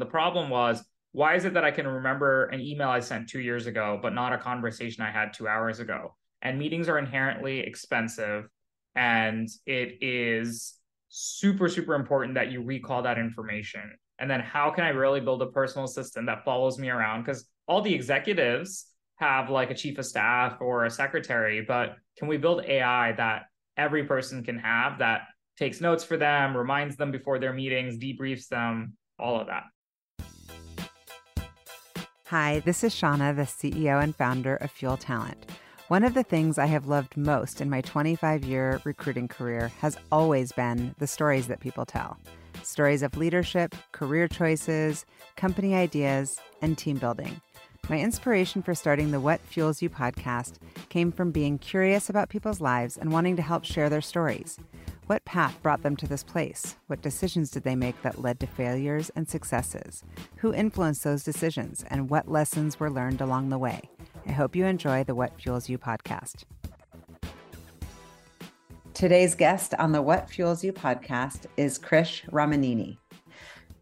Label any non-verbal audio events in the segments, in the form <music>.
The problem was, why is it that I can remember an email I sent two years ago, but not a conversation I had two hours ago? And meetings are inherently expensive. And it is super, super important that you recall that information. And then how can I really build a personal assistant that follows me around? Because all the executives have like a chief of staff or a secretary, but can we build AI that every person can have that takes notes for them, reminds them before their meetings, debriefs them, all of that? Hi, this is Shauna, the CEO and founder of Fuel Talent. One of the things I have loved most in my 25 year recruiting career has always been the stories that people tell stories of leadership, career choices, company ideas, and team building. My inspiration for starting the What Fuels You podcast came from being curious about people's lives and wanting to help share their stories. What path brought them to this place? What decisions did they make that led to failures and successes? Who influenced those decisions? And what lessons were learned along the way? I hope you enjoy the What Fuels You podcast. Today's guest on the What Fuels You podcast is Krish Ramineni.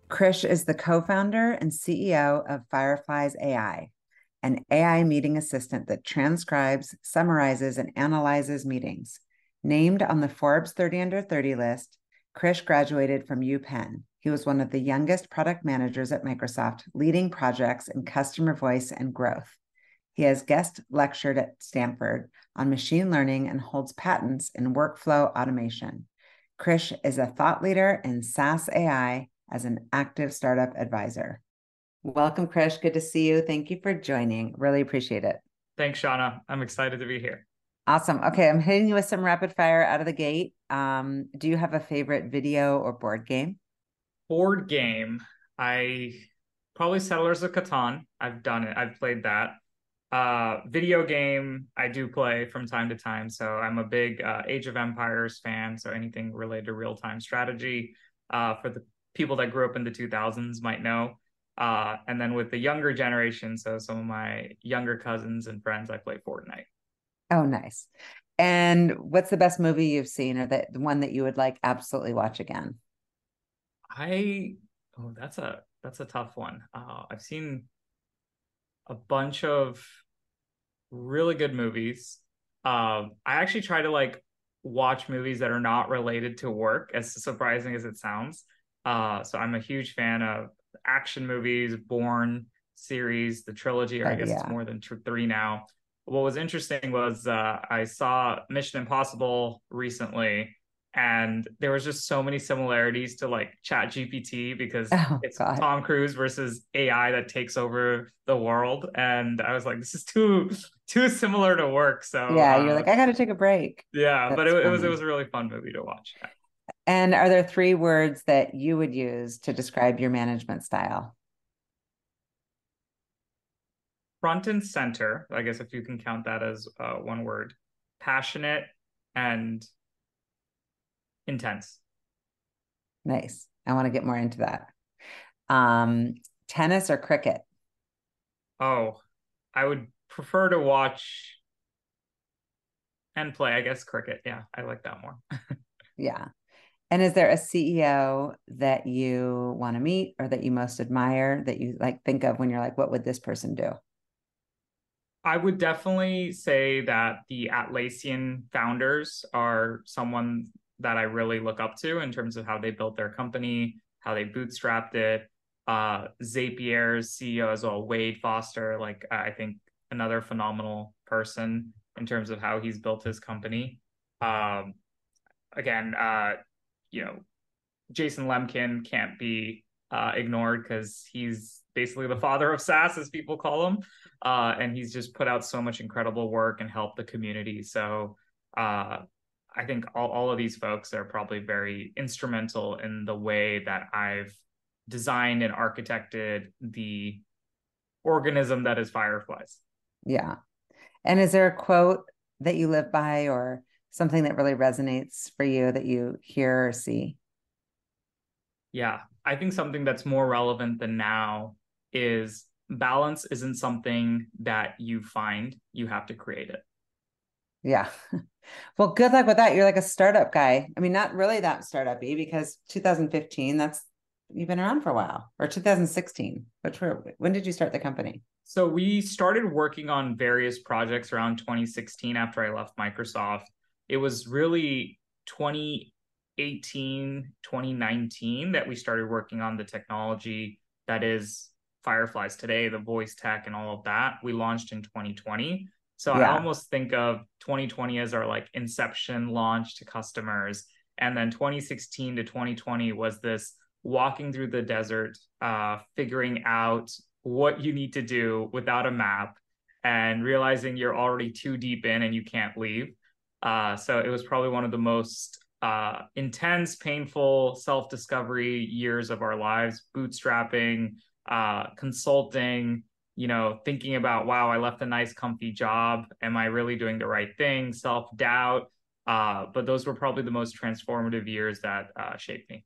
Krish is the co founder and CEO of Fireflies AI, an AI meeting assistant that transcribes, summarizes, and analyzes meetings. Named on the Forbes 30 Under 30 list, Krish graduated from UPenn. He was one of the youngest product managers at Microsoft, leading projects in customer voice and growth. He has guest lectured at Stanford on machine learning and holds patents in workflow automation. Krish is a thought leader in SaaS AI as an active startup advisor. Welcome, Krish. Good to see you. Thank you for joining. Really appreciate it. Thanks, Shauna. I'm excited to be here. Awesome. Okay, I'm hitting you with some rapid fire out of the gate. Um, do you have a favorite video or board game? Board game. I probably Settlers of Catan. I've done it. I've played that. Uh, video game. I do play from time to time. So I'm a big uh, Age of Empires fan. So anything related to real time strategy. Uh, for the people that grew up in the 2000s might know. Uh, and then with the younger generation, so some of my younger cousins and friends, I play Fortnite. Oh, nice. And what's the best movie you've seen or that the one that you would like absolutely watch again? I oh that's a that's a tough one. Uh, I've seen a bunch of really good movies. Um, I actually try to like watch movies that are not related to work, as surprising as it sounds. Uh, so I'm a huge fan of action movies, Bourne series, the trilogy, or I guess yeah. it's more than three now what was interesting was uh, I saw Mission Impossible recently, and there was just so many similarities to like Chat GPT because oh, it's God. Tom Cruise versus AI that takes over the world, and I was like, this is too too similar to work. So yeah, uh, you're like, I got to take a break. Yeah, That's but it, it, was it was a really fun movie to watch. And are there three words that you would use to describe your management style? front and center, I guess if you can count that as uh, one word, passionate and intense. Nice. I want to get more into that. Um, tennis or cricket? Oh, I would prefer to watch and play, I guess, cricket. Yeah, I like that more. <laughs> yeah. And is there a CEO that you want to meet or that you most admire that you like think of when you're like, what would this person do? I would definitely say that the Atlassian founders are someone that I really look up to in terms of how they built their company, how they bootstrapped it. Uh, Zapier's CEO as well, Wade Foster, like I think another phenomenal person in terms of how he's built his company. Um, again, uh, you know, Jason Lemkin can't be uh, ignored because he's basically the father of SaaS, as people call him uh, and he's just put out so much incredible work and helped the community. So uh, I think all, all of these folks are probably very instrumental in the way that I've designed and architected the organism that is Fireflies. Yeah. And is there a quote that you live by or something that really resonates for you that you hear or see? Yeah, I think something that's more relevant than now is balance isn't something that you find, you have to create it. Yeah. <laughs> Well, good luck with that. You're like a startup guy. I mean, not really that startupy because 2015, that's you've been around for a while, or 2016. Which were when did you start the company? So we started working on various projects around 2016 after I left Microsoft. It was really 2018, 2019 that we started working on the technology that is Fireflies today, the voice tech and all of that. We launched in 2020. So yeah. I almost think of 2020 as our like inception launch to customers. And then 2016 to 2020 was this walking through the desert, uh, figuring out what you need to do without a map and realizing you're already too deep in and you can't leave. Uh, so it was probably one of the most uh, intense, painful self discovery years of our lives, bootstrapping, uh, consulting, you know, thinking about, wow, I left a nice, comfy job. Am I really doing the right thing? Self doubt. Uh, but those were probably the most transformative years that uh, shaped me.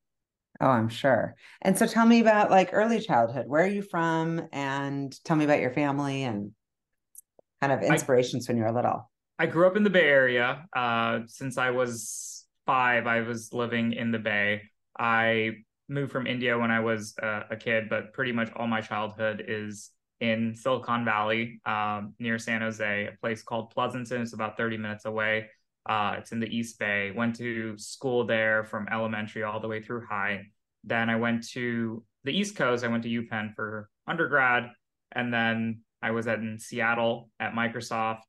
Oh, I'm sure. And so tell me about like early childhood. Where are you from? And tell me about your family and kind of inspirations I, when you were little. I grew up in the Bay Area. Uh, since I was five, I was living in the Bay. I moved from India when I was uh, a kid, but pretty much all my childhood is in Silicon Valley, um, near San Jose, a place called Pleasanton. It's about 30 minutes away. Uh, it's in the East Bay. Went to school there from elementary all the way through high. Then I went to the East Coast. I went to UPenn for undergrad, and then I was at in Seattle at Microsoft,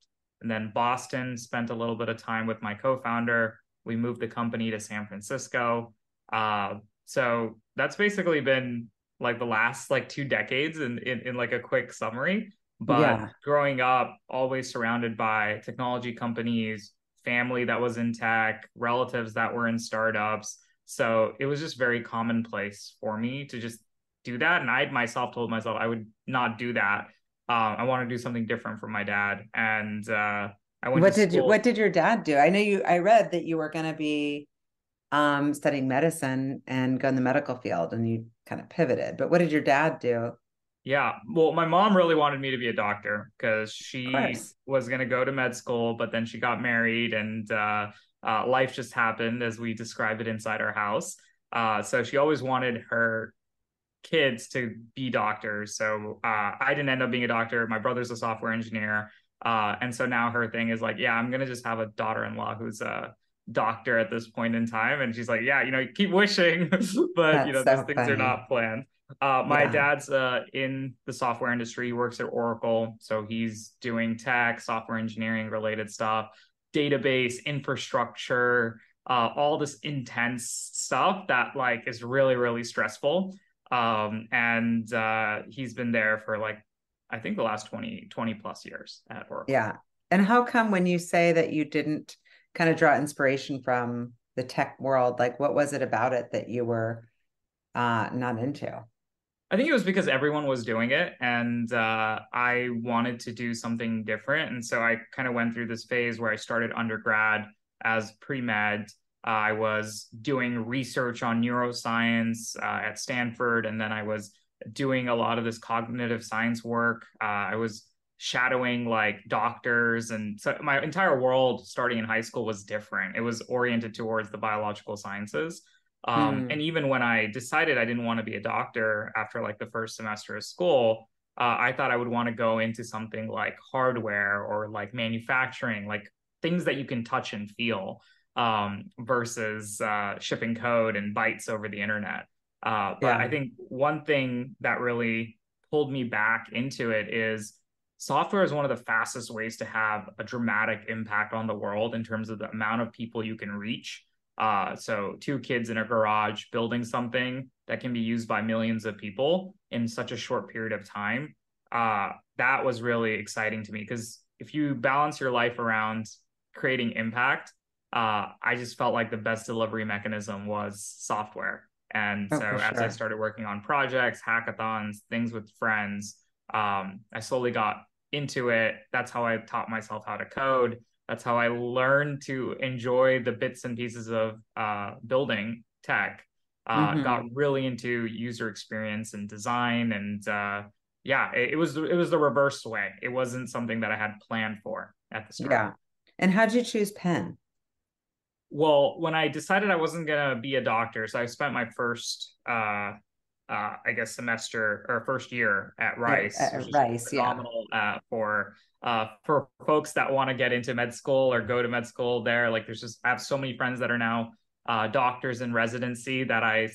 and then Boston. Spent a little bit of time with my co-founder. We moved the company to San Francisco. Uh, so that's basically been like the last like two decades in in, in like a quick summary. But yeah. growing up, always surrounded by technology companies, family that was in tech, relatives that were in startups. So it was just very commonplace for me to just do that. And I myself told myself I would not do that. Um, I want to do something different for my dad. And uh, I went. To what did you, what did your dad do? I know you. I read that you were going to be um, studying medicine and go in the medical field, and you kind of pivoted. But what did your dad do? Yeah. Well, my mom really wanted me to be a doctor because she was going to go to med school, but then she got married and uh, uh, life just happened as we describe it inside our house. Uh, so she always wanted her kids to be doctors. So uh, I didn't end up being a doctor. My brother's a software engineer. Uh, and so now her thing is like, yeah, I'm going to just have a daughter in law who's a doctor at this point in time. And she's like, yeah, you know, keep wishing, <laughs> but, That's you know, so those things funny. are not planned. Uh, my yeah. dad's uh, in the software industry. He works at Oracle, so he's doing tech, software engineering related stuff, database infrastructure, uh, all this intense stuff that like is really really stressful. Um, and uh, he's been there for like I think the last 20 20 plus years at Oracle. Yeah. And how come when you say that you didn't kind of draw inspiration from the tech world, like what was it about it that you were uh, not into? I think it was because everyone was doing it and uh, I wanted to do something different. And so I kind of went through this phase where I started undergrad as pre med. I was doing research on neuroscience uh, at Stanford, and then I was doing a lot of this cognitive science work. Uh, I was shadowing like doctors, and so my entire world starting in high school was different. It was oriented towards the biological sciences. Um, mm. And even when I decided I didn't want to be a doctor after like the first semester of school, uh, I thought I would want to go into something like hardware or like manufacturing, like things that you can touch and feel um, versus uh, shipping code and bytes over the internet. Uh, but yeah. I think one thing that really pulled me back into it is software is one of the fastest ways to have a dramatic impact on the world in terms of the amount of people you can reach uh, so two kids in a garage building something that can be used by millions of people in such a short period of time. Uh, that was really exciting to me because if you balance your life around creating impact, uh, I just felt like the best delivery mechanism was software. And oh, so as I started working on projects, hackathons, things with friends, um, I slowly got into it. That's how I taught myself how to code. That's how I learned to enjoy the bits and pieces of uh, building tech. Uh, mm-hmm. Got really into user experience and design, and uh, yeah, it, it, was it was the reverse way. It wasn't something that I had planned for at the start. Yeah. And how did you choose Penn? Well, when I decided I wasn't gonna be a doctor, so I spent my first uh, uh, I guess semester or first year at Rice. At, at Rice, phenomenal, yeah. Uh, for uh, for folks that want to get into med school or go to med school there. Like, there's just I have so many friends that are now uh, doctors in residency that I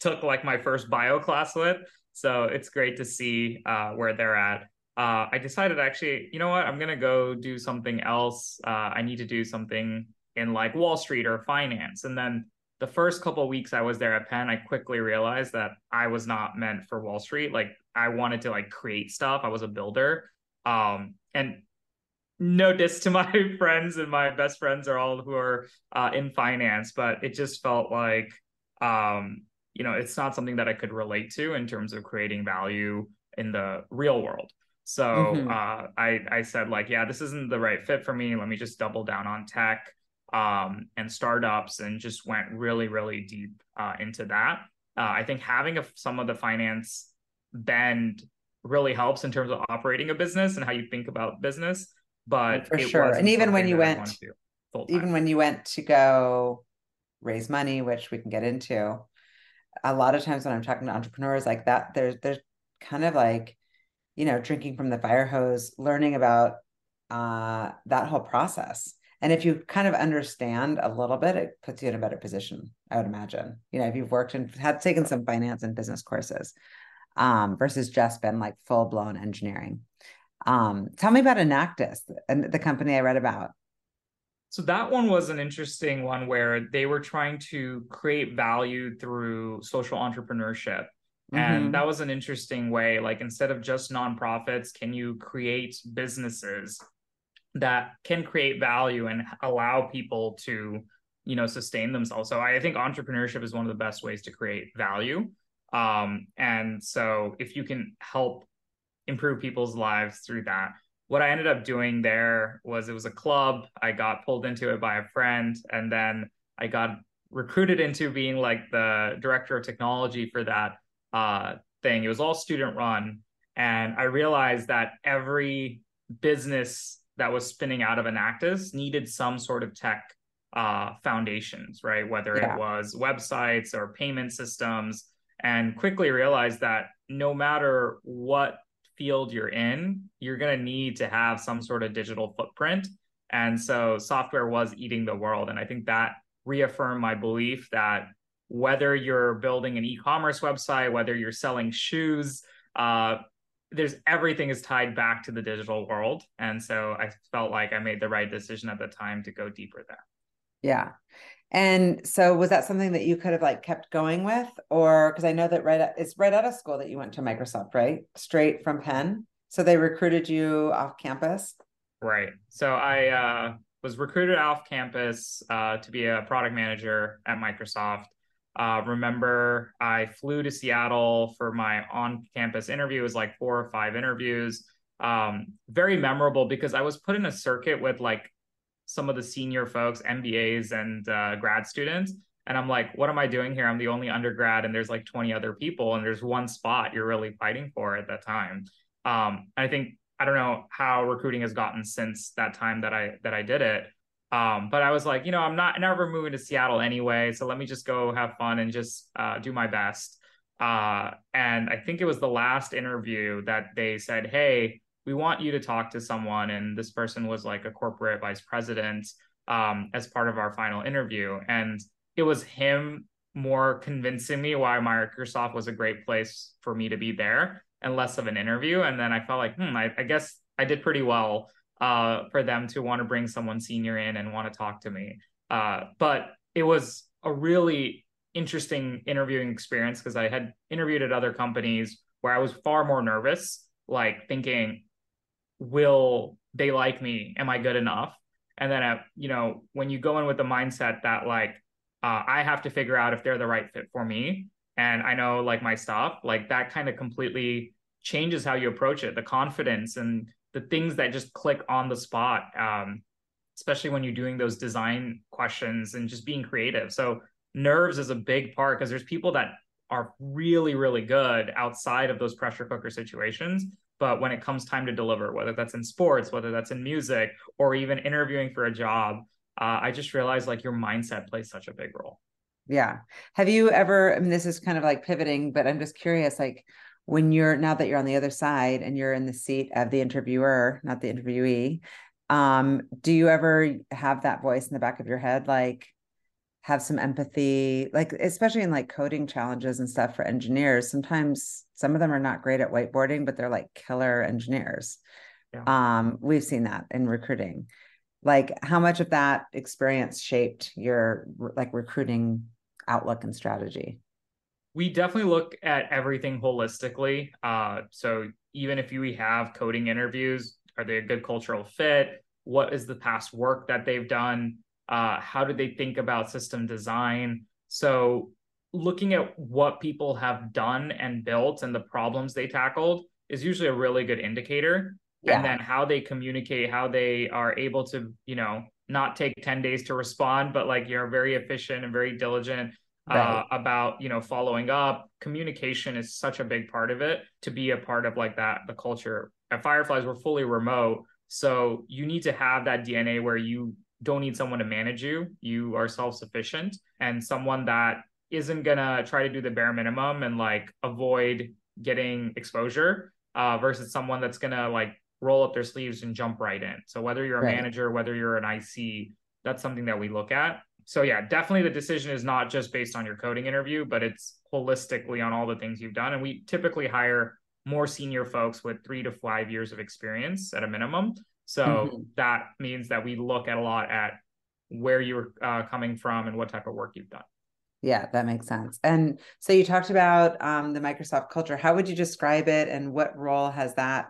took like my first bio class with. So it's great to see uh, where they're at. Uh, I decided actually, you know what, I'm gonna go do something else. Uh, I need to do something in like Wall Street or finance. And then the first couple weeks I was there at Penn, I quickly realized that I was not meant for Wall Street. Like I wanted to like create stuff. I was a builder. Um, and no diss to <laughs> my friends and my best friends are all who are uh, in finance, but it just felt like um, you know it's not something that I could relate to in terms of creating value in the real world. So mm-hmm. uh, I I said like, yeah, this isn't the right fit for me. Let me just double down on tech um, and startups, and just went really really deep uh, into that. Uh, I think having a, some of the finance bend really helps in terms of operating a business and how you think about business. But for sure, and even when you went, even when you went to go raise money, which we can get into, a lot of times when I'm talking to entrepreneurs like that, there's there's kind of like, you know, drinking from the fire hose, learning about uh, that whole process. And if you kind of understand a little bit, it puts you in a better position, I would imagine. You know, if you've worked and had taken some finance and business courses um, versus just been like full blown engineering. Um, tell me about Enactus and the company I read about. So that one was an interesting one where they were trying to create value through social entrepreneurship. Mm-hmm. And that was an interesting way. Like instead of just nonprofits, can you create businesses that can create value and allow people to, you know, sustain themselves? So I think entrepreneurship is one of the best ways to create value. Um, and so if you can help improve people's lives through that, what I ended up doing there was it was a club. I got pulled into it by a friend, and then I got recruited into being like the director of technology for that uh, thing. It was all student run, and I realized that every business that was spinning out of Enactus needed some sort of tech uh, foundations, right? Whether yeah. it was websites or payment systems, and quickly realized that no matter what field you're in, you're going to need to have some sort of digital footprint. And so software was eating the world. And I think that reaffirmed my belief that whether you're building an e-commerce website, whether you're selling shoes, uh, there's everything is tied back to the digital world. And so I felt like I made the right decision at the time to go deeper there. Yeah. And so was that something that you could have like kept going with or because I know that right it's right out of school that you went to Microsoft, right? Straight from Penn. So they recruited you off campus? Right. So I uh, was recruited off campus uh, to be a product manager at Microsoft. Uh, remember, I flew to Seattle for my on-campus interview. It was like four or five interviews. Um, very memorable because I was put in a circuit with like some of the senior folks, MBAs and uh, grad students. And I'm like, what am I doing here? I'm the only undergrad, and there's like 20 other people, and there's one spot you're really fighting for at that time. Um, I think I don't know how recruiting has gotten since that time that I that I did it. Um, but I was like, you know, I'm not never moving to Seattle anyway, so let me just go have fun and just uh, do my best. Uh, and I think it was the last interview that they said, hey, we want you to talk to someone and this person was like a corporate vice president um, as part of our final interview and it was him more convincing me why microsoft was a great place for me to be there and less of an interview and then i felt like hmm i, I guess i did pretty well uh, for them to want to bring someone senior in and want to talk to me uh, but it was a really interesting interviewing experience because i had interviewed at other companies where i was far more nervous like thinking will they like me? Am I good enough? And then, uh, you know, when you go in with the mindset that like, uh, I have to figure out if they're the right fit for me, and I know like my stuff, like that kind of completely changes how you approach it. The confidence and the things that just click on the spot, um, especially when you're doing those design questions and just being creative. So nerves is a big part because there's people that are really, really good outside of those pressure cooker situations but when it comes time to deliver whether that's in sports whether that's in music or even interviewing for a job uh, i just realized like your mindset plays such a big role Yeah. Have you ever, I mean, this is kind of like pivoting, but I'm just curious, like when you're now that you're on the other side and you're in the seat of the interviewer, not the interviewee, um, do you ever have that voice in the back of your head, like have some empathy, like especially in like coding challenges and stuff for engineers? Sometimes some of them are not great at whiteboarding, but they're like killer engineers. Yeah. Um, we've seen that in recruiting. Like, how much of that experience shaped your like recruiting outlook and strategy? We definitely look at everything holistically. Uh, so even if we have coding interviews, are they a good cultural fit? What is the past work that they've done? Uh, how do they think about system design? So looking at what people have done and built and the problems they tackled is usually a really good indicator. Yeah. And then how they communicate, how they are able to, you know, not take 10 days to respond, but like you're very efficient and very diligent right. uh, about you know following up. Communication is such a big part of it to be a part of like that the culture. At fireflies we're fully remote so you need to have that dna where you don't need someone to manage you. You are self-sufficient and someone that isn't gonna try to do the bare minimum and like avoid getting exposure uh, versus someone that's gonna like roll up their sleeves and jump right in. So whether you're a right. manager whether you're an ic that's something that we look at so yeah, definitely the decision is not just based on your coding interview, but it's holistically on all the things you've done. And we typically hire more senior folks with three to five years of experience at a minimum. So mm-hmm. that means that we look at a lot at where you're uh, coming from and what type of work you've done. Yeah, that makes sense. And so you talked about um, the Microsoft culture. How would you describe it, and what role has that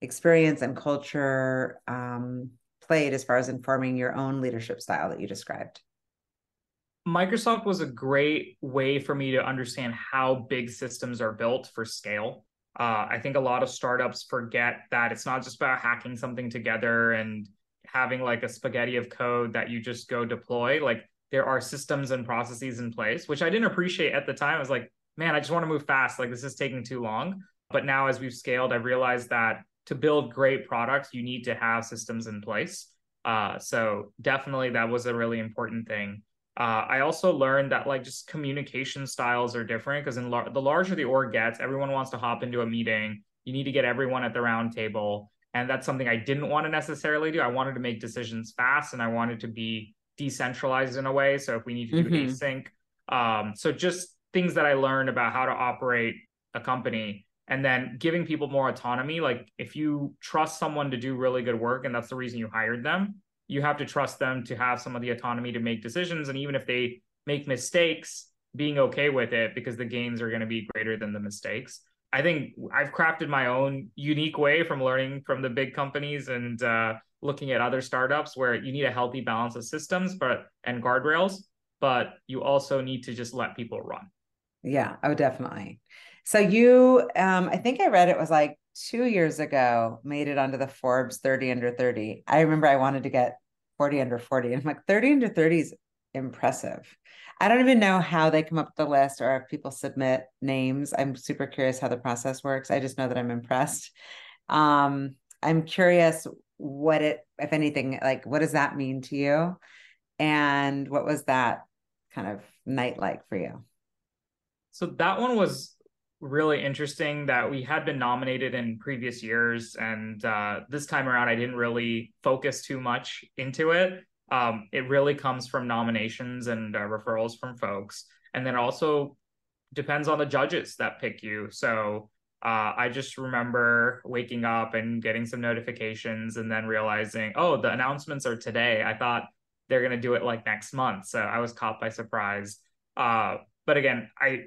experience and culture um, played as far as informing your own leadership style that you described? Microsoft was a great way for me to understand how big systems are built for scale. Uh, I think a lot of startups forget that it's not just about hacking something together and having like a spaghetti of code that you just go deploy. Like there are systems and processes in place, which I didn't appreciate at the time. I was like, man, I just want to move fast. Like this is taking too long. But now as we've scaled, I've realized that to build great products, you need to have systems in place. Uh, so definitely that was a really important thing. Uh, I also learned that like just communication styles are different because in lar- the larger the org gets, everyone wants to hop into a meeting. You need to get everyone at the round table, and that's something I didn't want to necessarily do. I wanted to make decisions fast, and I wanted to be decentralized in a way. So if we need to do mm-hmm. async, um, so just things that I learned about how to operate a company, and then giving people more autonomy. Like if you trust someone to do really good work, and that's the reason you hired them, you have to trust them to have some of the autonomy to make decisions. And even if they make mistakes, being okay with it because the gains are going to be greater than the mistakes. I think I've crafted my own unique way from learning from the big companies and uh, looking at other startups where you need a healthy balance of systems, but and guardrails, but you also need to just let people run. Yeah, oh, definitely. So you, um, I think I read it was like two years ago, made it onto the Forbes 30 under 30. I remember I wanted to get 40 under 40. And I'm like, 30 under 30 is impressive. I don't even know how they come up with the list or if people submit names. I'm super curious how the process works. I just know that I'm impressed. Um, I'm curious what it, if anything, like what does that mean to you? And what was that kind of night like for you? So that one was really interesting that we had been nominated in previous years and uh, this time around i didn't really focus too much into it. Um, it really comes from nominations and uh, referrals from folks and then also depends on the judges that pick you. So uh, i just remember waking up and getting some notifications and then realizing oh the announcements are today. I thought they're going to do it like next month. So i was caught by surprise. Uh, but again i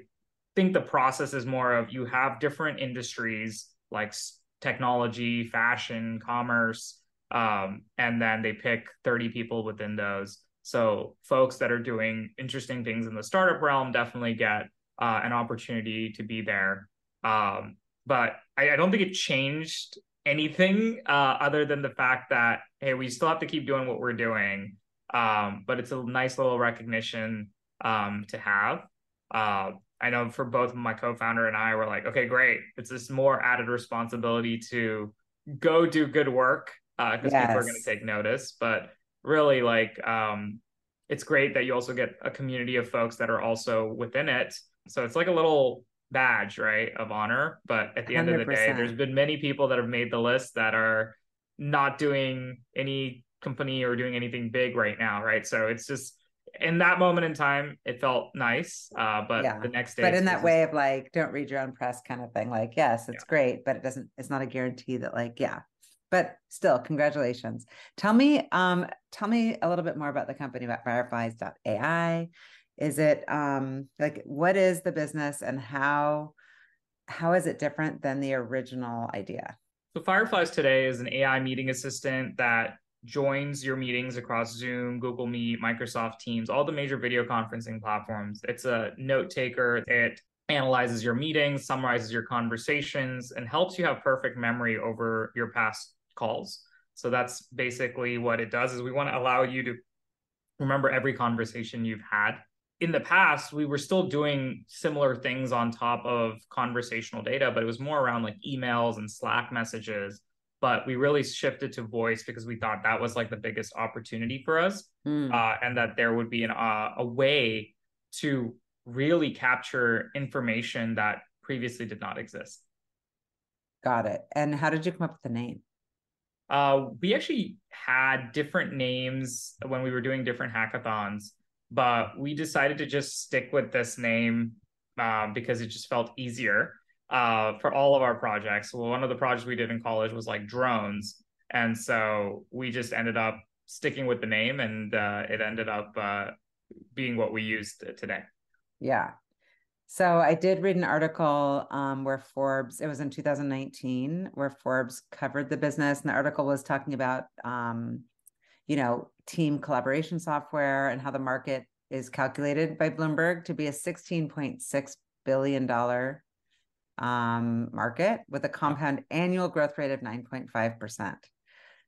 think the process is more of you have different industries like technology, fashion, commerce, um, and then they pick 30 people within those. So folks that are doing interesting things in the startup realm definitely get uh, an opportunity to be there. Um, but I, I, don't think it changed anything uh, other than the fact that hey, we still have to keep doing what we're doing. Um, but it's a nice little recognition um, to have. Uh, I know for both my co-founder and I were like, okay, great. It's this more added responsibility to go do good work because uh, yes. people are going to take notice. But really, like, um, it's great that you also get a community of folks that are also within it. So it's like a little badge, right, of honor. But at the 100%. end of the day, there's been many people that have made the list that are not doing any company or doing anything big right now, right? So it's just in that moment in time, it felt nice. Uh, but yeah. the next day, but in that way of like, don't read your own press kind of thing. Like, yes, it's yeah. great, but it doesn't. It's not a guarantee that like, yeah. But still, congratulations. Tell me, um, tell me a little bit more about the company about Fireflies.ai. Is it um like what is the business and how how is it different than the original idea? So Fireflies today is an AI meeting assistant that joins your meetings across Zoom, Google Meet, Microsoft Teams, all the major video conferencing platforms. It's a note taker. It analyzes your meetings, summarizes your conversations, and helps you have perfect memory over your past calls. So that's basically what it does is we want to allow you to remember every conversation you've had. In the past, we were still doing similar things on top of conversational data, but it was more around like emails and Slack messages but we really shifted to voice because we thought that was like the biggest opportunity for us mm. uh, and that there would be an, uh, a way to really capture information that previously did not exist. Got it. And how did you come up with the name? Uh, we actually had different names when we were doing different hackathons but we decided to just stick with this name uh, because it just felt easier uh, for all of our projects. Well, one of the projects we did in college was like drones, and so we just ended up sticking with the name, and uh, it ended up uh, being what we used today. Yeah. So I did read an article um, where Forbes, it was in 2019, where Forbes covered the business, and the article was talking about, um, you know, team collaboration software and how the market is calculated by Bloomberg to be a 16.6 billion dollar um, market with a compound annual growth rate of 9.5%.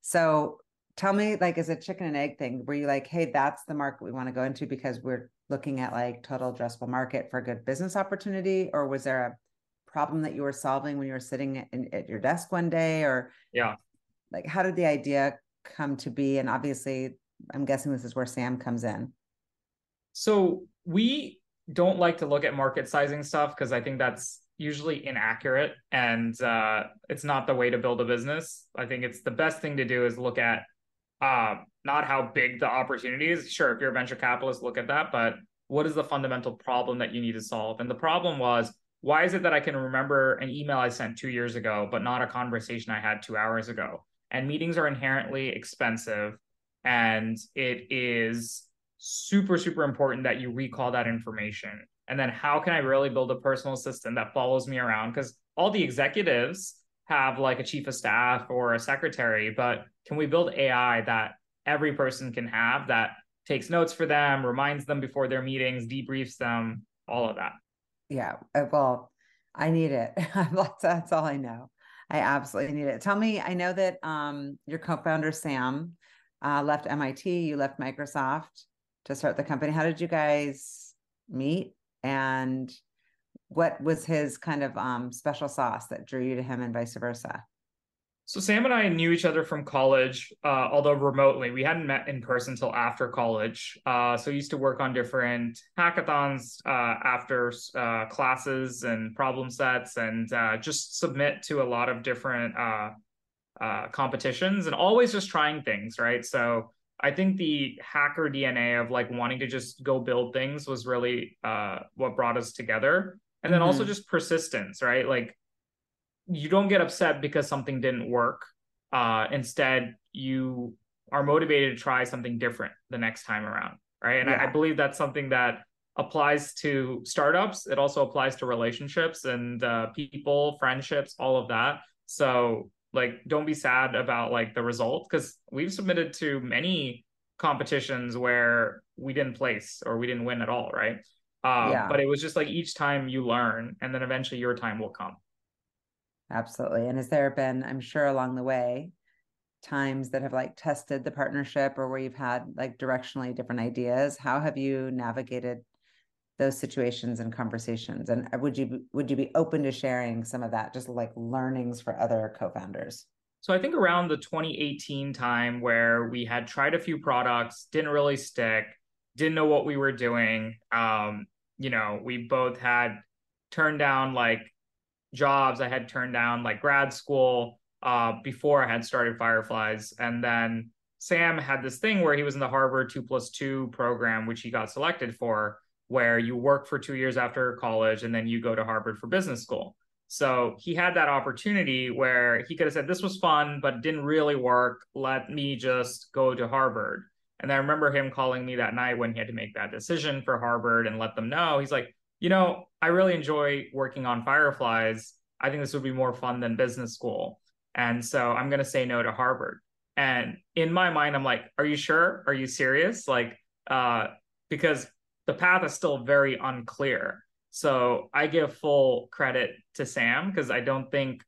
So tell me, like, is a chicken and egg thing? Were you like, hey, that's the market we want to go into because we're looking at like total addressable market for a good business opportunity? Or was there a problem that you were solving when you were sitting in, at your desk one day? Or, yeah, like, how did the idea come to be? And obviously, I'm guessing this is where Sam comes in. So we don't like to look at market sizing stuff because I think that's usually inaccurate and uh, it's not the way to build a business. I think it's the best thing to do is look at uh, not how big the opportunity is. Sure, if you're a venture capitalist, look at that, but what is the fundamental problem that you need to solve? And the problem was, why is it that I can remember an email I sent two years ago, but not a conversation I had two hours ago? And meetings are inherently expensive, and it is super, super important that you recall that information and then how can I really build a personal assistant that follows me around? Because all the executives have like a chief of staff or a secretary, but can we build AI that every person can have that takes notes for them, reminds them before their meetings, debriefs them, all of that? Yeah. Uh, well, I need it. <laughs> That's all I know. I absolutely need it. Tell me, I know that um, your co-founder Sam uh, left MIT, you left Microsoft to start the company. How did you guys meet? And what was his kind of um, special sauce that drew you to him and vice versa? So sam and i knew each other from college uh, although remotely. We hadn't met in person until after college. Uh, so used to work on different hackathons uh, after uh, classes and problem sets and uh, just submit to a lot of different uh, competitions and always just trying things right? So I think the hacker DNA of like wanting to just go build things was really uh, what brought us together. And then mm-hmm. also just persistence, right? Like you don't get upset because something didn't work. Uh, instead, you are motivated to try something different the next time around, right? And yeah. I, I believe that's something that applies to startups. It also applies to relationships and uh, people, friendships, all of that. So like don't be sad about like the result because we've submitted to many competitions where we didn't place or we didn't win at all right? Um, yeah. but it was just like each time you learn and then eventually your time will come. Absolutely. And has there been i'm sure along the way times that have like tested the partnership or where you've had like directionally different ideas? How have you navigated those situations and conversations and uh, would you would you be open to sharing some of that just like learnings for other co-founders so i think around the 2018 time where we had tried a few products didn't really stick didn't know what we were doing. Um, you know, we both had turned down like jobs. I had turned down like grad school uh, before I had started Fireflies. And then Sam had this thing where he was in the Harvard two plus two program, which he got selected for, where you work for two years after college and then you go to Harvard for business school. So he had that opportunity where he could have said, This was fun, but didn't really work. Let me just go to Harvard. And I remember him calling me that night when he had to make that decision for Harvard and let them know. He's like, You know, I really enjoy working on Fireflies. I think this would be more fun than business school. And so I'm going to say no to Harvard. And in my mind, I'm like, Are you sure? Are you serious? Like, uh, because the path is still very unclear. So I give full credit to Sam because I don't think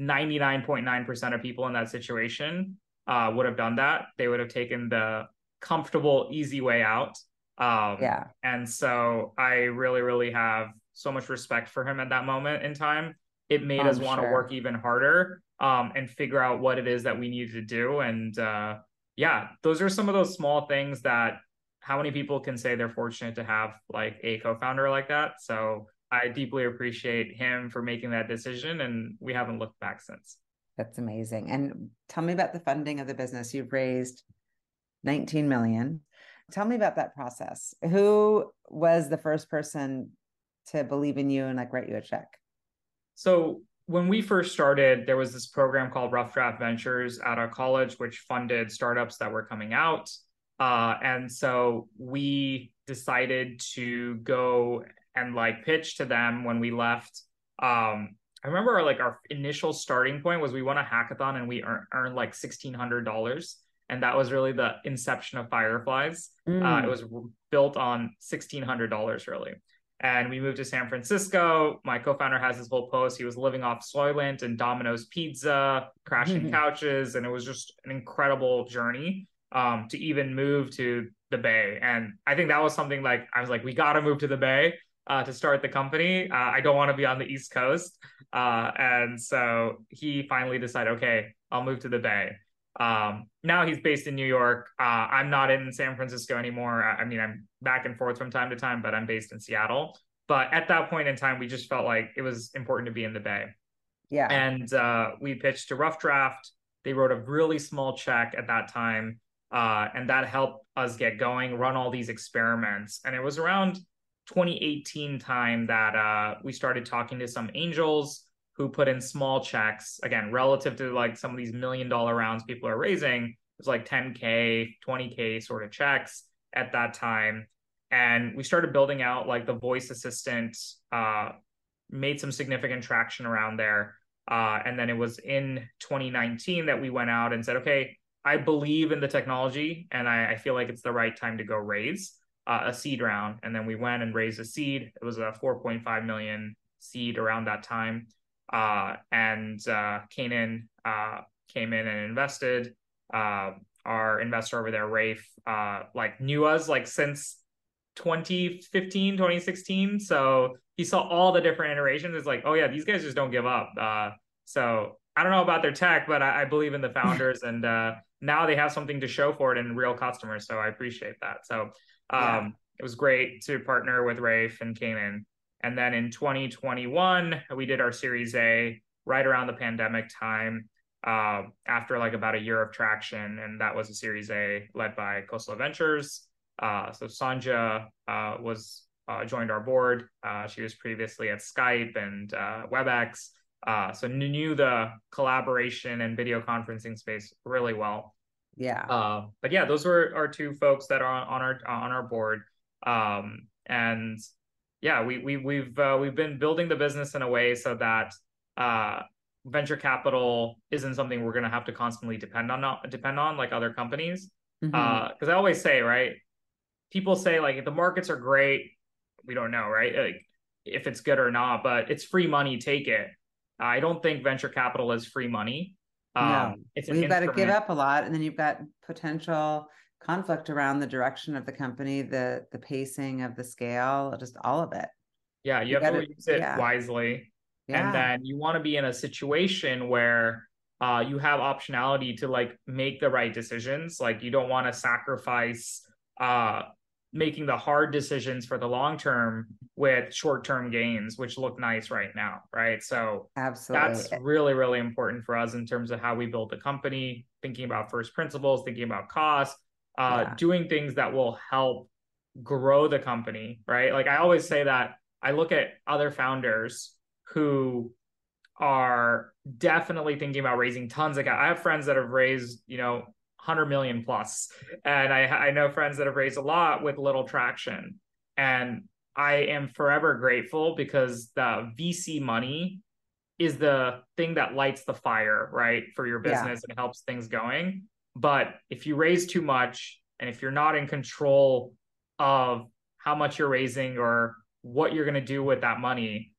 99.9% of people in that situation uh, would have done that. They would have taken the comfortable, easy way out. Um, yeah. And so I really, really have so much respect for him at that moment in time. It made us want to work even harder um, and figure out what it is that we needed to do. And uh, yeah, those are some of those small things that how many people can say they're fortunate to have like a co-founder like that? So i deeply appreciate him for making that decision and we haven't looked back since. That's amazing. And tell me about the funding of the business. You've raised 19 million. Tell me about that process. Who was the first person to believe in you and like write you a check? So when we first started there was this program called rough draft ventures at our college which funded startups that were coming out uh, and so we decided to go and like pitch to them when we left. Um, I remember our, like our initial starting point was we won a hackathon and we earned, earned like sixteen hundred dollars, and that was really the inception of Fireflies. Mm. Uh, it was built on sixteen hundred dollars really. And we moved to San Francisco. My co-founder has his whole post. He was living off Soylent and Domino's Pizza, crashing couches, and it was just an incredible journey um, to even move to the Bay. And I think that was something like I was like, we got to move to the Bay uh, to start the company. Uh, I don't want to be on the East Coast. Uh, and so he finally decided, okay, I'll move to the Bay. Um, now he's based in New York. Uh, I'm not in San Francisco anymore. I, I mean, I'm back and forth from time to time, but I'm based in Seattle. But at that point in time, we just felt like it was important to be in the Bay. Yeah. And uh, we pitched to Rough Draft. They wrote a really small check at that time uh, and that helped us get going, run all these experiments. And it was around 2018 time that uh, we started talking to some angels who put in small checks. Again, relative to like some of these million dollar rounds people are raising, it was like 10K, 20K sort of checks at that time. And we started building out like the voice assistant, uh, made some significant traction around there. Uh, and then it was in 2019 that we went out and said, okay, I believe in the technology and I, I feel like it's the right time to go raise uh, a seed round. And then we went and raised a seed. It was a 4.5 million seed around that time. Uh, and uh, Canaan uh, came in and invested. Uh, our investor over there, Rafe, uh, like knew us like since 2015, 2016. So he saw all the different iterations. It's like, oh yeah, these guys just don't give up. Uh, so I don't know about their tech, but I, I believe in the <laughs> founders and uh, now they have something to show for it and real customers. So I appreciate that. So um, yeah. it was great to partner with Rafe and Canaan. And then in 2021, we did our Series A right around the pandemic time uh, after like about a year of traction. And that was a Series A led by Khosla Ventures. Uh, so Sanja uh, was uh, joined our board. Uh, she was previously at Skype and uh, WebEx. Uh, so knew the collaboration and video conferencing space really well. Yeah. Uh, but yeah, those were our two folks that are on, on our on our board. Um, and yeah, we we we've uh, we've been building the business in a way so that uh, venture capital isn't something we're going to have to constantly depend on not depend on like other companies. Because mm-hmm. uh, I always say, right? People say like if the markets are great, we don't know, right? Like if it's good or not, but it's free money, take it. I don't think venture capital is free money. Um, no, it's you've got to give up a lot, and then you've got potential conflict around the direction of the company, the the pacing of the scale, just all of it. Yeah, you, you have gotta, to use it yeah. wisely, yeah. and then you want to be in a situation where uh, you have optionality to like make the right decisions. Like you don't want to sacrifice uh, making the hard decisions for the long term with short term gains, which look nice right now, right? So absolutely, that's really really important for us in terms of how we build the company, thinking about first principles, thinking about cost, uh, yeah. doing things that will help grow the company, right? Like I always say that I look at other founders who are definitely thinking about raising tons of capital. I have friends that have raised, you know, 100 million plus, and I, I know friends that have raised a lot with little traction. And I am forever grateful because the VC money is the thing that lights the fire, right, for your business yeah. and helps things going. But if you raise too much and if you're not in control of how much you're raising or what you're going to do with that money,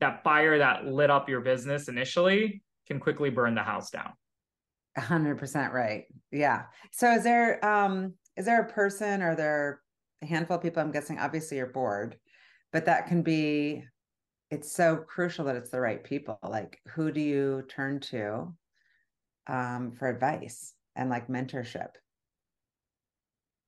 that fire that lit up your business initially can quickly burn the house down. 100% right. Yeah. So is there um is there a person or there a handful of people I'm guessing obviously you're bored, but that can be it's so crucial that it's the right people. Like who do you turn to um for advice and like mentorship?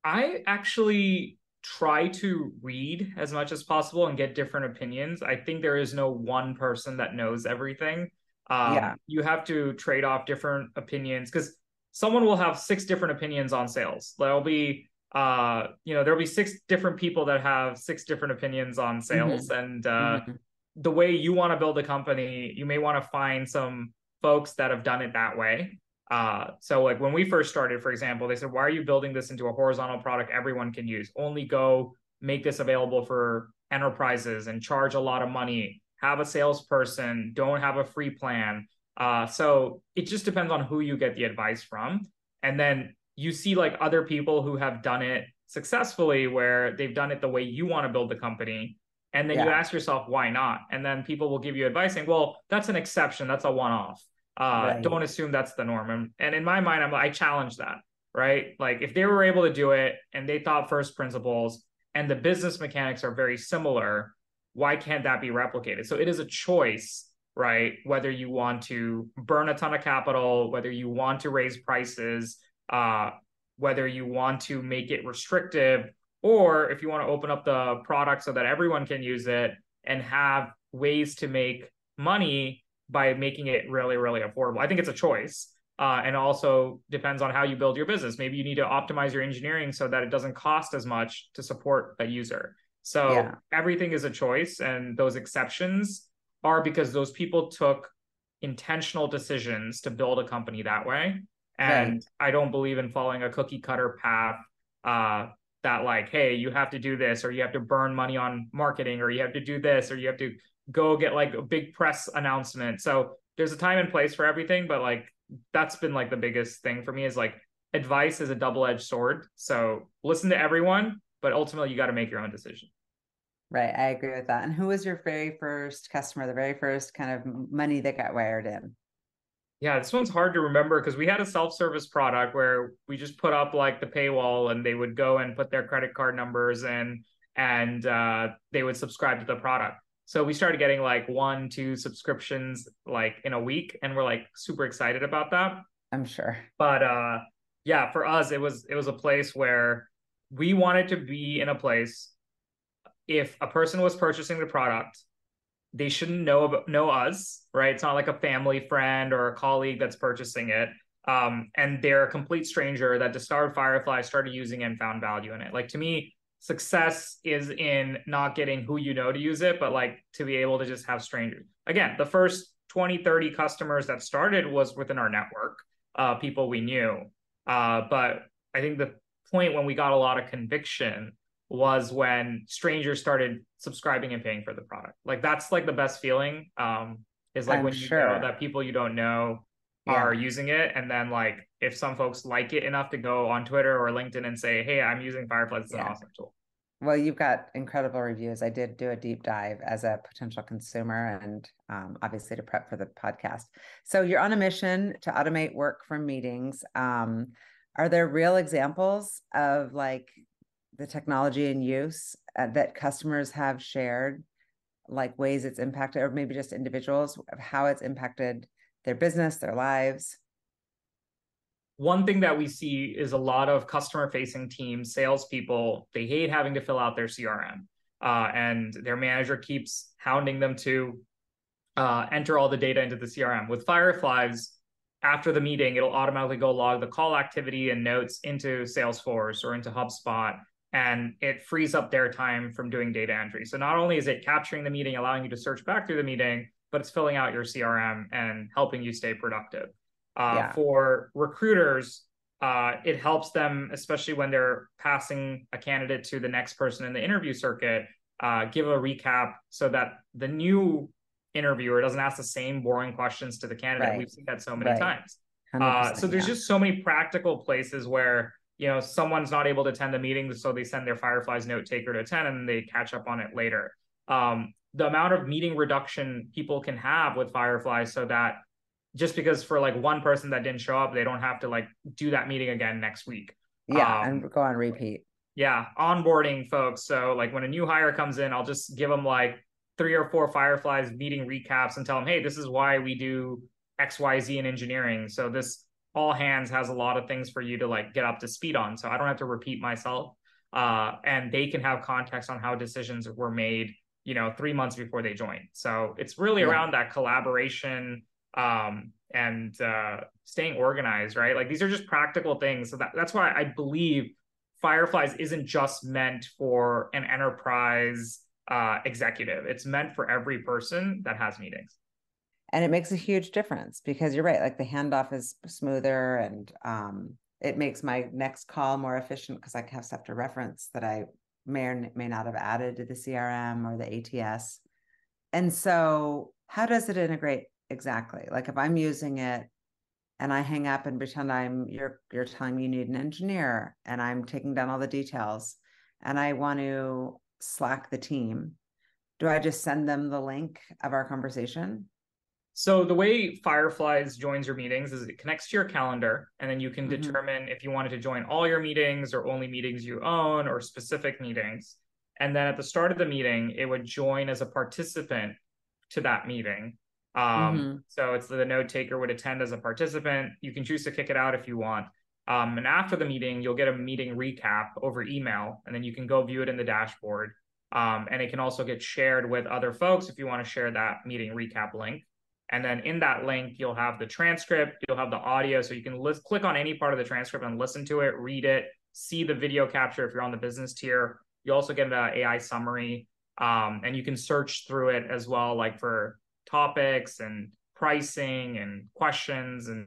I actually try to read as much as possible and get different opinions. I think there is no one person that knows everything. Um, yeah. You have to trade off different opinions because someone will have six different opinions on sales. There'll be, uh, you know, there'll be six different people that have six different opinions on sales. Mm-hmm. And uh, mm-hmm. the way you want to build a company, you may want to find some folks that have done it that way. Uh, so like when we first started, for example, they said, why are you building this into a horizontal product everyone can use? Only go make this available for enterprises and charge a lot of money. Have a salesperson, don't have a free plan. Uh, so it just depends on who you get the advice from. And then you see like other people who have done it successfully where they've done it the way you want to build the company. And then yeah. you ask yourself, why not? And then people will give you advice saying, well, that's an exception. That's a one off. Uh, right. Don't assume that's the norm. And, and in my mind, I'm I challenge that, right? Like if they were able to do it and they thought first principles and the business mechanics are very similar, why can't that be replicated? So it is a choice, right? Whether you want to burn a ton of capital, whether you want to raise prices, uh, whether you want to make it restrictive, or if you want to open up the product so that everyone can use it and have ways to make money by making it really, really affordable. I think it's a choice. Uh, and also depends on how you build your business. Maybe you need to optimize your engineering so that it doesn't cost as much to support a user. So yeah. everything is a choice, and those exceptions are because those people took intentional decisions to build a company that way. And right. I don't believe in following a cookie cutter path uh, that, like, hey, you have to do this, or you have to burn money on marketing, or you have to do this, or you have to go get like a big press announcement. So there's a time and place for everything, but like that's been like the biggest thing for me is like advice is a double-edged sword. So listen to everyone, but ultimately you got to make your own decision. Right. I agree with that. And who was your very first customer, the very first kind of money that got wired in? Yeah, this one's hard to remember because we had a self-service product where we just put up like the paywall and they would go and put their credit card numbers in and uh, they would subscribe to the product. So we started getting like one, two subscriptions like in a week, and we're like super excited about that. I'm sure. But uh yeah, for us it was it was a place where we wanted to be in a place if a person was purchasing the product, they shouldn't know know us, right? It's not like a family friend or a colleague that's purchasing it. Um, and they're a complete stranger that discovered Firefly, started using and found value in it. Like to me, success is in not getting who you know to use it, but like to be able to just have strangers. Again, the first 20, 30 customers that started was within our network, uh, people we knew. Uh, but I think the point when we got a lot of conviction was when strangers started subscribing and paying for the product. Like that's like the best feeling. Um, is like I'm when you sure. know that people you don't know yeah. are using it and then like if some folks like it enough to go on twitter or linkedin and say hey i'm using firefly it's yeah. an awesome tool well you've got incredible reviews i did do a deep dive as a potential consumer and um, obviously to prep for the podcast so you're on a mission to automate work from meetings um, are there real examples of like the technology in use uh, that customers have shared like ways it's impacted or maybe just individuals of how it's impacted their business, their lives? one thing that we see is a lot of customer facing teams, salespeople, they hate having to fill out their CRM. Uh, and their manager keeps hounding them to uh, enter all the data into the CRM. With Fireflies, after the meeting, it'll automatically go log the call activity and notes into Salesforce or into HubSpot, and it frees up their time from doing data entry. So not only is it capturing the meeting, allowing you to search back through the meeting, but it's filling out your CRM and helping you stay productive. Uh, yeah. For recruiters, uh, it helps them, especially when they're passing a candidate to the next person in the interview circuit, uh, give a recap so that the new interviewer doesn't ask the same boring questions to the candidate. Right. We've seen that so many right. times. Uh, so there's yeah. just so many practical places where you know someone's not able to attend the meeting, so they send their Fireflies note taker to attend, and they catch up on it later. Um, the amount of meeting reduction people can have with Fireflies, so that just because for like one person that didn't show up, they don't have to like do that meeting again next week. Yeah, um, and go on repeat. Yeah, onboarding folks. So like when a new hire comes in, I'll just give them like three or four Fireflies meeting recaps and tell them, hey, this is why we do X, Y, Z in engineering. So this all hands has a lot of things for you to like get up to speed on. So I don't have to repeat myself. Uh, and they can have context on how decisions were made, you know, three months before they join. So it's really yeah. around that collaboration um, and uh, staying organized, right? Like these are just practical things. So that, that's why I believe Fireflies isn't just meant for an enterprise uh, executive. It's meant for every person that has meetings. And it makes a huge difference because you're right. Like the handoff is smoother and um, it makes my next call more efficient because I have stuff to reference that I may or may not have added to the CRM or the ATS. And so, how does it integrate exactly? Like if I'm using it and I hang up and pretend I'm you're you're telling me you need an engineer and I'm taking down all the details and I want to Slack the team, do I just send them the link of our conversation? So the way Fireflies joins your meetings is it connects to your calendar, and then you can mm-hmm. determine if you wanted to join all your meetings or only meetings you own or specific meetings. And then at the start of the meeting, it would join as a participant to that meeting. Um, mm-hmm. So it's the note taker would attend as a participant. You can choose to kick it out if you want. Um, and after the meeting, you'll get a meeting recap over email, and then you can go view it in the dashboard. Um, and it can also get shared with other folks if you want to share that meeting recap link. And then in that link, you'll have the transcript, you'll have the audio. So you can list, click on any part of the transcript and listen to it, read it, see the video capture if you're on the business tier. You also get an AI summary, um, and you can search through it as well, like for topics and pricing and questions and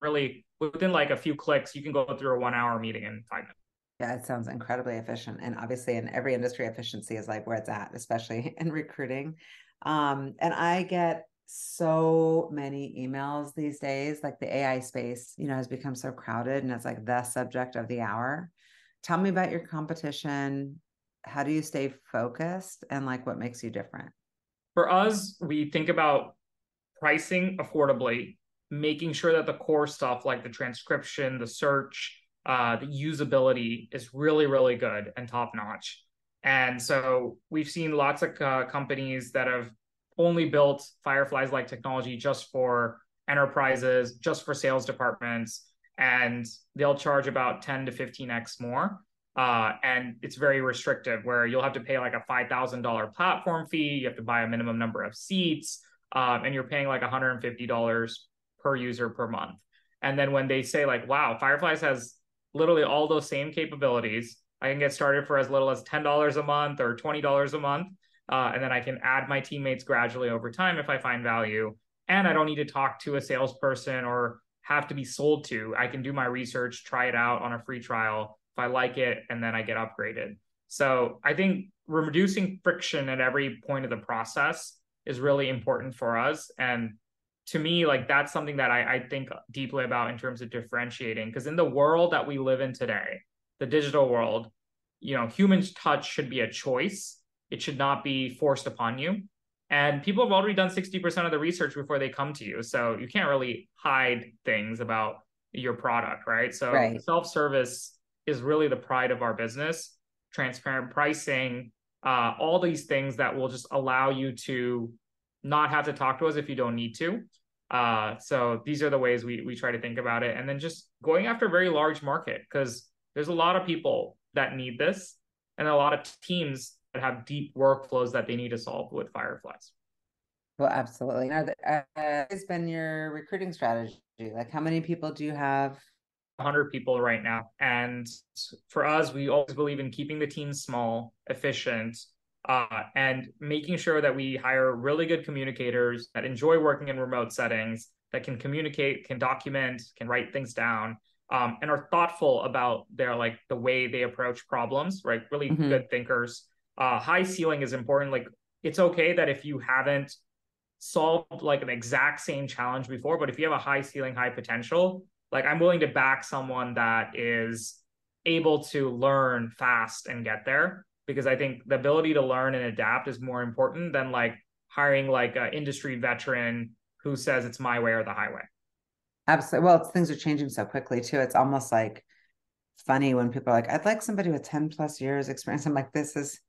really within like a few clicks, you can go through a one hour meeting in five minutes. Yeah, it sounds incredibly efficient. And obviously, in every industry, efficiency is like where it's at, especially <laughs> in recruiting. Um, and I get so many emails these days. Like the AI space, you know, has become so crowded and it's like the subject of the hour. Tell me about your competition. How do you stay focused and like what makes you different? For us, we think about pricing affordably making sure that the core stuff like the transcription, the search, uh, the usability is really, really good and top notch. And so we've seen lots of uh, companies that have only built Fireflies like technology just for enterprises, just for sales departments, and they'll charge about 10 to 15x more. Uh, and it's very restrictive where you'll have to pay like a $5,000 platform fee. You have to buy a minimum number of seats, um, and you're paying like $150 per user per month. And then when they say like, wow, Fireflies has literally all those same capabilities, I can get started for as little as $10 a month or $20 a month. Uh, and then I can add my teammates gradually over time if I find value. And I don't need to talk to a salesperson or have to be sold to. I can do my research, try it out on a free trial. If I like it, and then I get upgraded. So I think reducing friction at every point of the process is really important for us. And to me, like that's something that I, I think deeply about in terms of differentiating. Because in the world that we live in today, the digital world, you know, human touch should be a choice. It should not be forced upon you. And people have already done 60% of the research before they come to you. So you can't really hide things about your product, right? So right. self-service is really the pride of our business, transparent pricing, uh, all these things that will just allow you to not have to talk to us if you don't need to. Uh, so these are the ways we we try to think about it, and then just going after a very large market because there's a lot of people that need this, and a lot of teams have deep workflows that they need to solve with Fireflies. Well, absolutely. Now, uh, has been your recruiting strategy? Like, how many people do you have 100 people right now. And for us, we always believe in keeping the team small, efficient, uh, and making sure that we hire really good communicators that enjoy working in remote settings, that can communicate, can document, can write things down, um, and are thoughtful about their like the way they approach problems. Right, really mm-hmm. good thinkers. Uh, high ceiling is important. Like it's okay that if you haven't solved like an exact same challenge before, but if you have a high ceiling, high potential, like I'm willing to back someone that is able to learn fast and get there because I think the ability to learn and adapt is more important than like hiring like an industry veteran who says it's my way or the highway. Absolutely. Well, things are changing so quickly too. It's almost like funny when people are like, I'd like somebody with 10 plus years experience. I'm like, this is,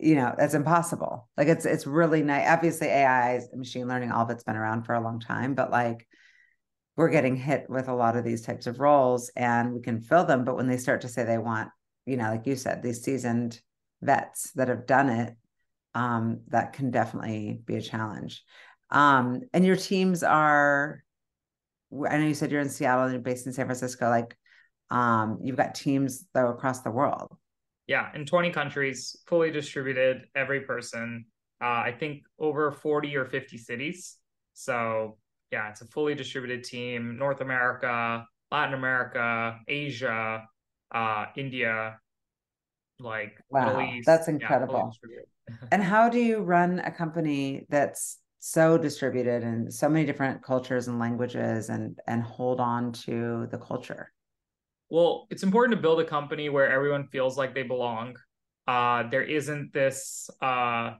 you know, that's impossible. Like it's it's really nice. Obviously, AI, machine learning, all of it's been around for a long time, but like we're getting hit with a lot of these types of roles and we can fill them. But when they start to say they want, you know, like you said, these seasoned vets that have done it, um, that can definitely be a challenge. Um, and your teams are, I know you said you're in Seattle and you're based in San Francisco. Like, um, you've got teams though across the world. Yeah, in 20 countries, fully distributed, every person. Uh, I think over 40 or 50 cities. So yeah, it's a fully distributed team. North America, Latin America, Asia, uh, India, like wow, East, that's incredible. Yeah, <laughs> and how do you run a company that's so distributed and so many different cultures and languages and and hold on to the culture? Well, it's important to build a company where everyone feels like they belong. Uh, there isn't this uh,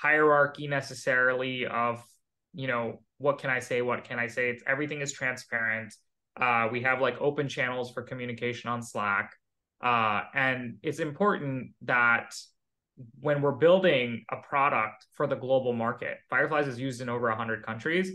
hierarchy necessarily of you know what can I say? What can I say? It's everything is transparent. Uh, we have like open channels for communication on Slack. Uh, and it's important that when we're building a product for the global market, Fireflies is used in over 100 countries.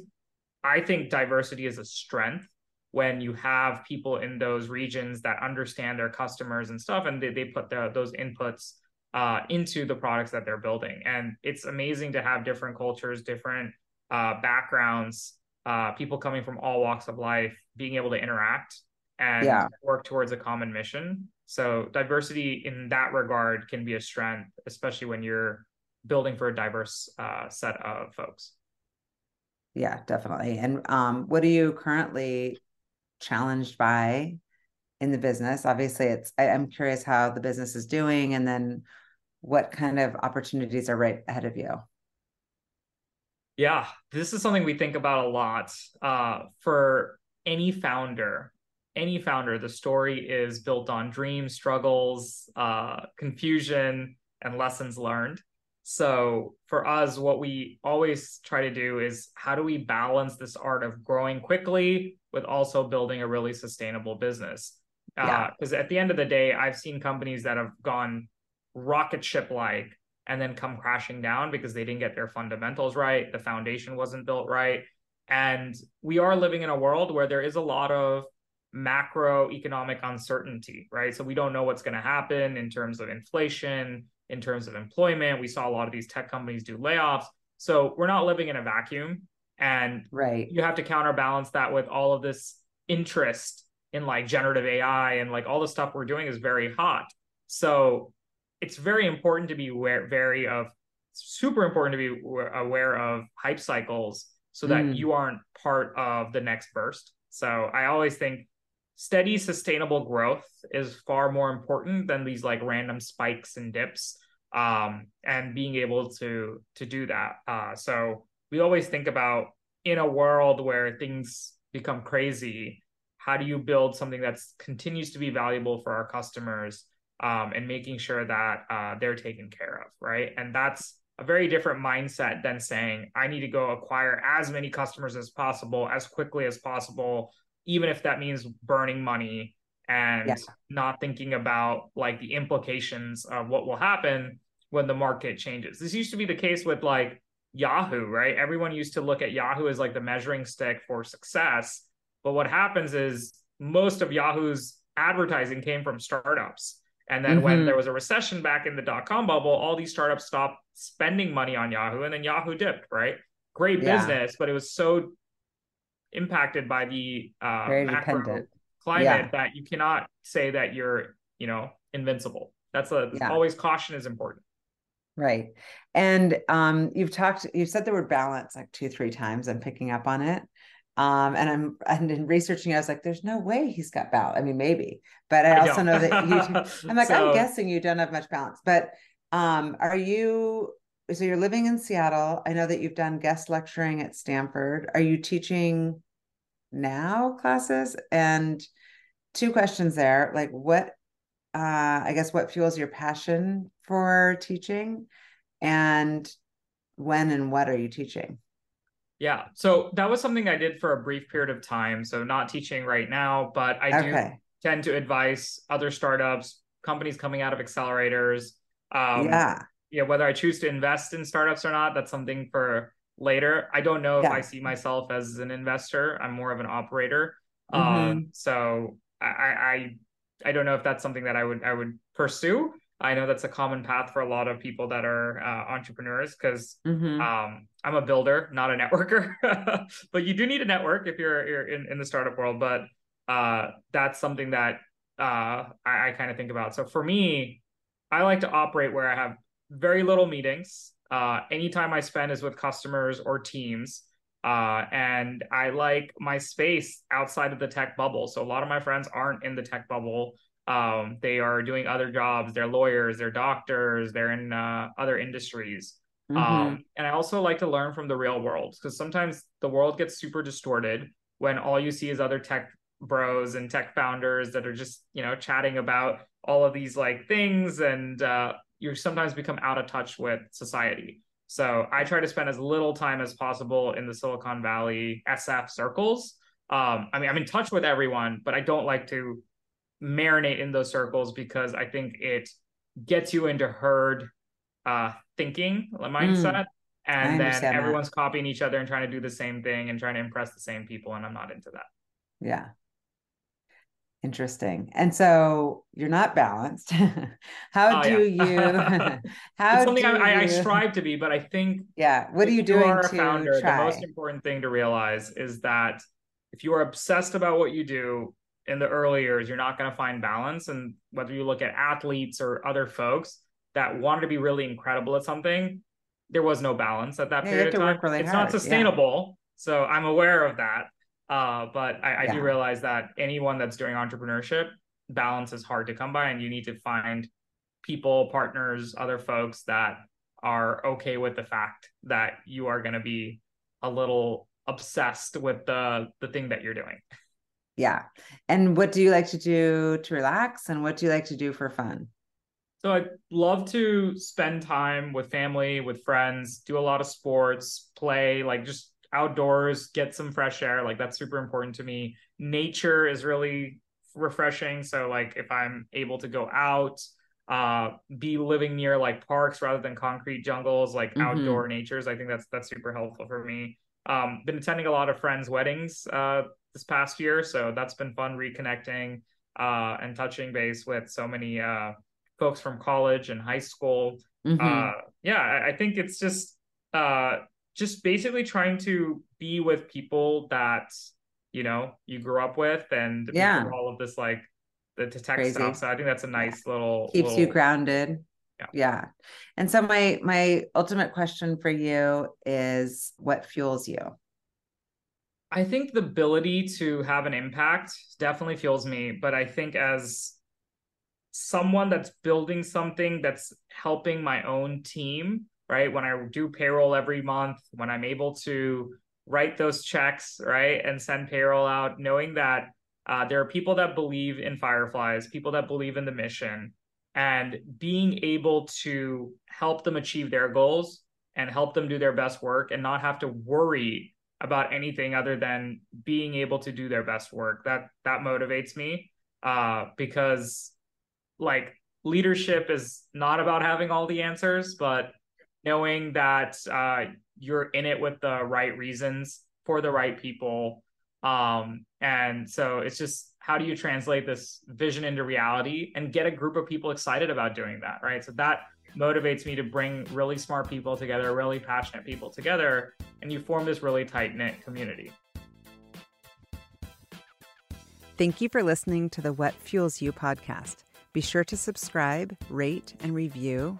I think diversity is a strength when you have people in those regions that understand their customers and stuff, and they, they put the, those inputs uh, into the products that they're building. And it's amazing to have different cultures, different uh, backgrounds, uh, people coming from all walks of life, being able to interact and yeah. work towards a common mission. So diversity in that regard can be a strength, especially when you're building for a diverse uh, set of folks. Yeah, definitely. And um, what are you currently challenged by in the business? Obviously, it's I, I'm curious how the business is doing, and then what kind of opportunities are right ahead of you. Yeah, this is something we think about a lot. Uh, for any founder, any founder, the story is built on dreams, struggles, uh, confusion, and lessons learned. So for us, what we always try to do is how do we balance this art of growing quickly with also building a really sustainable business? Because uh, at the end of the day, I've seen companies that have gone rocket ship like and then come crashing down because they didn't get their fundamentals right. The foundation wasn't built right. And we are living in a world where there is a lot of macroeconomic uncertainty, right? So we don't know what's going to happen in terms of inflation, in terms of employment. We saw a lot of these tech companies do layoffs. So we're not living in a vacuum. And right. you have to counterbalance that with all of this interest in like generative AI and like all the stuff we're doing is very hot. So it's very important to be aware, very of super important to be aware of hype cycles so that mm. you aren't part of the next burst. So I always think steady sustainable growth is far more important than these like random spikes and dips um, and being able to to do that. Uh, so we always think about in a world where things become crazy, how do you build something that continues to be valuable for our customers um, and making sure that uh, they're taken care of, right? And that's a very different mindset than saying, I need to go acquire as many customers as possible, as quickly as possible, even if that means burning money and yeah. not thinking about like the implications of what will happen when the market changes. This used to be the case with like Yahoo, right? Everyone used to look at Yahoo as like the measuring stick for success. But what happens is most of Yahoo's advertising came from startups. And then mm-hmm. when there was a recession back in the dot com bubble, all these startups stopped spending money on Yahoo and then Yahoo dipped, right? Great yeah. business, but it was so impacted by the uh, macro climate yeah. that you cannot say that you're, you know, invincible. That's a yeah. always caution is important. Right. And um, you've talked, you've said the word balance like two, three times. I'm picking up on it. Um, and I'm and in researching, I was like, there's no way he's got balance. I mean, maybe, but I, I also know that you <laughs> I'm like, <laughs> so, I'm guessing you don't have much balance. But um, are you so you're living in Seattle? I know that you've done guest lecturing at Stanford. Are you teaching now classes? And two questions there. Like what uh I guess what fuels your passion for teaching? And when and what are you teaching? Yeah. So that was something I did for a brief period of time. So not teaching right now, but I okay. do tend to advise other startups, companies coming out of accelerators. Um, yeah. Yeah. Whether I choose to invest in startups or not, that's something for later. I don't know yeah. if I see myself as an investor. I'm more of an operator. Mm-hmm. Um, so I, I I don't know if that's something that I would I would pursue. I know that's a common path for a lot of people that are uh, entrepreneurs because mm-hmm. um, I'm a builder, not a networker. <laughs> but you do need a network if you're, you're in, in the startup world. But uh, that's something that uh, I, I kind of think about. So for me, I like to operate where I have very little meetings. Uh, anytime I spend is with customers or teams. Uh, and I like my space outside of the tech bubble. So a lot of my friends aren't in the tech bubble um, they are doing other jobs they're lawyers they're doctors they're in uh, other industries mm-hmm. um, and i also like to learn from the real world because sometimes the world gets super distorted when all you see is other tech bros and tech founders that are just you know chatting about all of these like things and uh, you sometimes become out of touch with society so i try to spend as little time as possible in the silicon valley sf circles um, i mean i'm in touch with everyone but i don't like to marinate in those circles because I think it gets you into herd uh, thinking mindset. Mm, and then everyone's that. copying each other and trying to do the same thing and trying to impress the same people. And I'm not into that. Yeah. Interesting. And so you're not balanced. <laughs> how oh, do yeah. you <laughs> <laughs> how it's something I, you... I, strive to be, but I think yeah, what are you doing? You are a founder, try? the most important thing to realize is that if you are obsessed about what you do, in the early years, you're not going to find balance. And whether you look at athletes or other folks that wanted to be really incredible at something, there was no balance at that yeah, period of time. Really it's hard. not sustainable. Yeah. So I'm aware of that. Uh, but I, I yeah. do realize that anyone that's doing entrepreneurship, balance is hard to come by, and you need to find people, partners, other folks that are okay with the fact that you are going to be a little obsessed with the the thing that you're doing. Yeah. And what do you like to do to relax and what do you like to do for fun? So I love to spend time with family, with friends, do a lot of sports, play, like just outdoors, get some fresh air. Like that's super important to me. Nature is really refreshing. So like if I'm able to go out, uh, be living near like parks rather than concrete jungles, like mm-hmm. outdoor natures, I think that's that's super helpful for me. Um, been attending a lot of friends' weddings uh, this past year. So that's been fun reconnecting uh, and touching base with so many uh, folks from college and high school. Mm-hmm. Uh, yeah, I, I, think it's just uh, just basically trying to be with people that you know you grew up with and yeah. all of this like the, the tech Crazy. stuff. So I think that's a nice little keeps little... you grounded. Yeah. yeah. And so my my ultimate question for you is what fuels you? I think the ability to have an impact definitely fuels me, but I think as someone that's building something that's helping my own team, right? When I do payroll every month, when I'm able to write those checks, right, and send payroll out, knowing that uh, there are people that believe in Fireflies, people that believe in the mission, and being able to help them achieve their goals and help them do their best work and not have to worry about anything other than being able to do their best work. That that motivates me uh, because like leadership is not about having all the answers, but knowing that uh, you're in it with the right reasons for the right people. Um, and so it's just how do you translate this vision into reality and get a group of people excited about doing that, right? So that motivates me to bring really smart people together, really passionate people together, and you form this really tight knit community. Thank you for listening to the What Fuels You podcast. Be sure to subscribe, rate, and review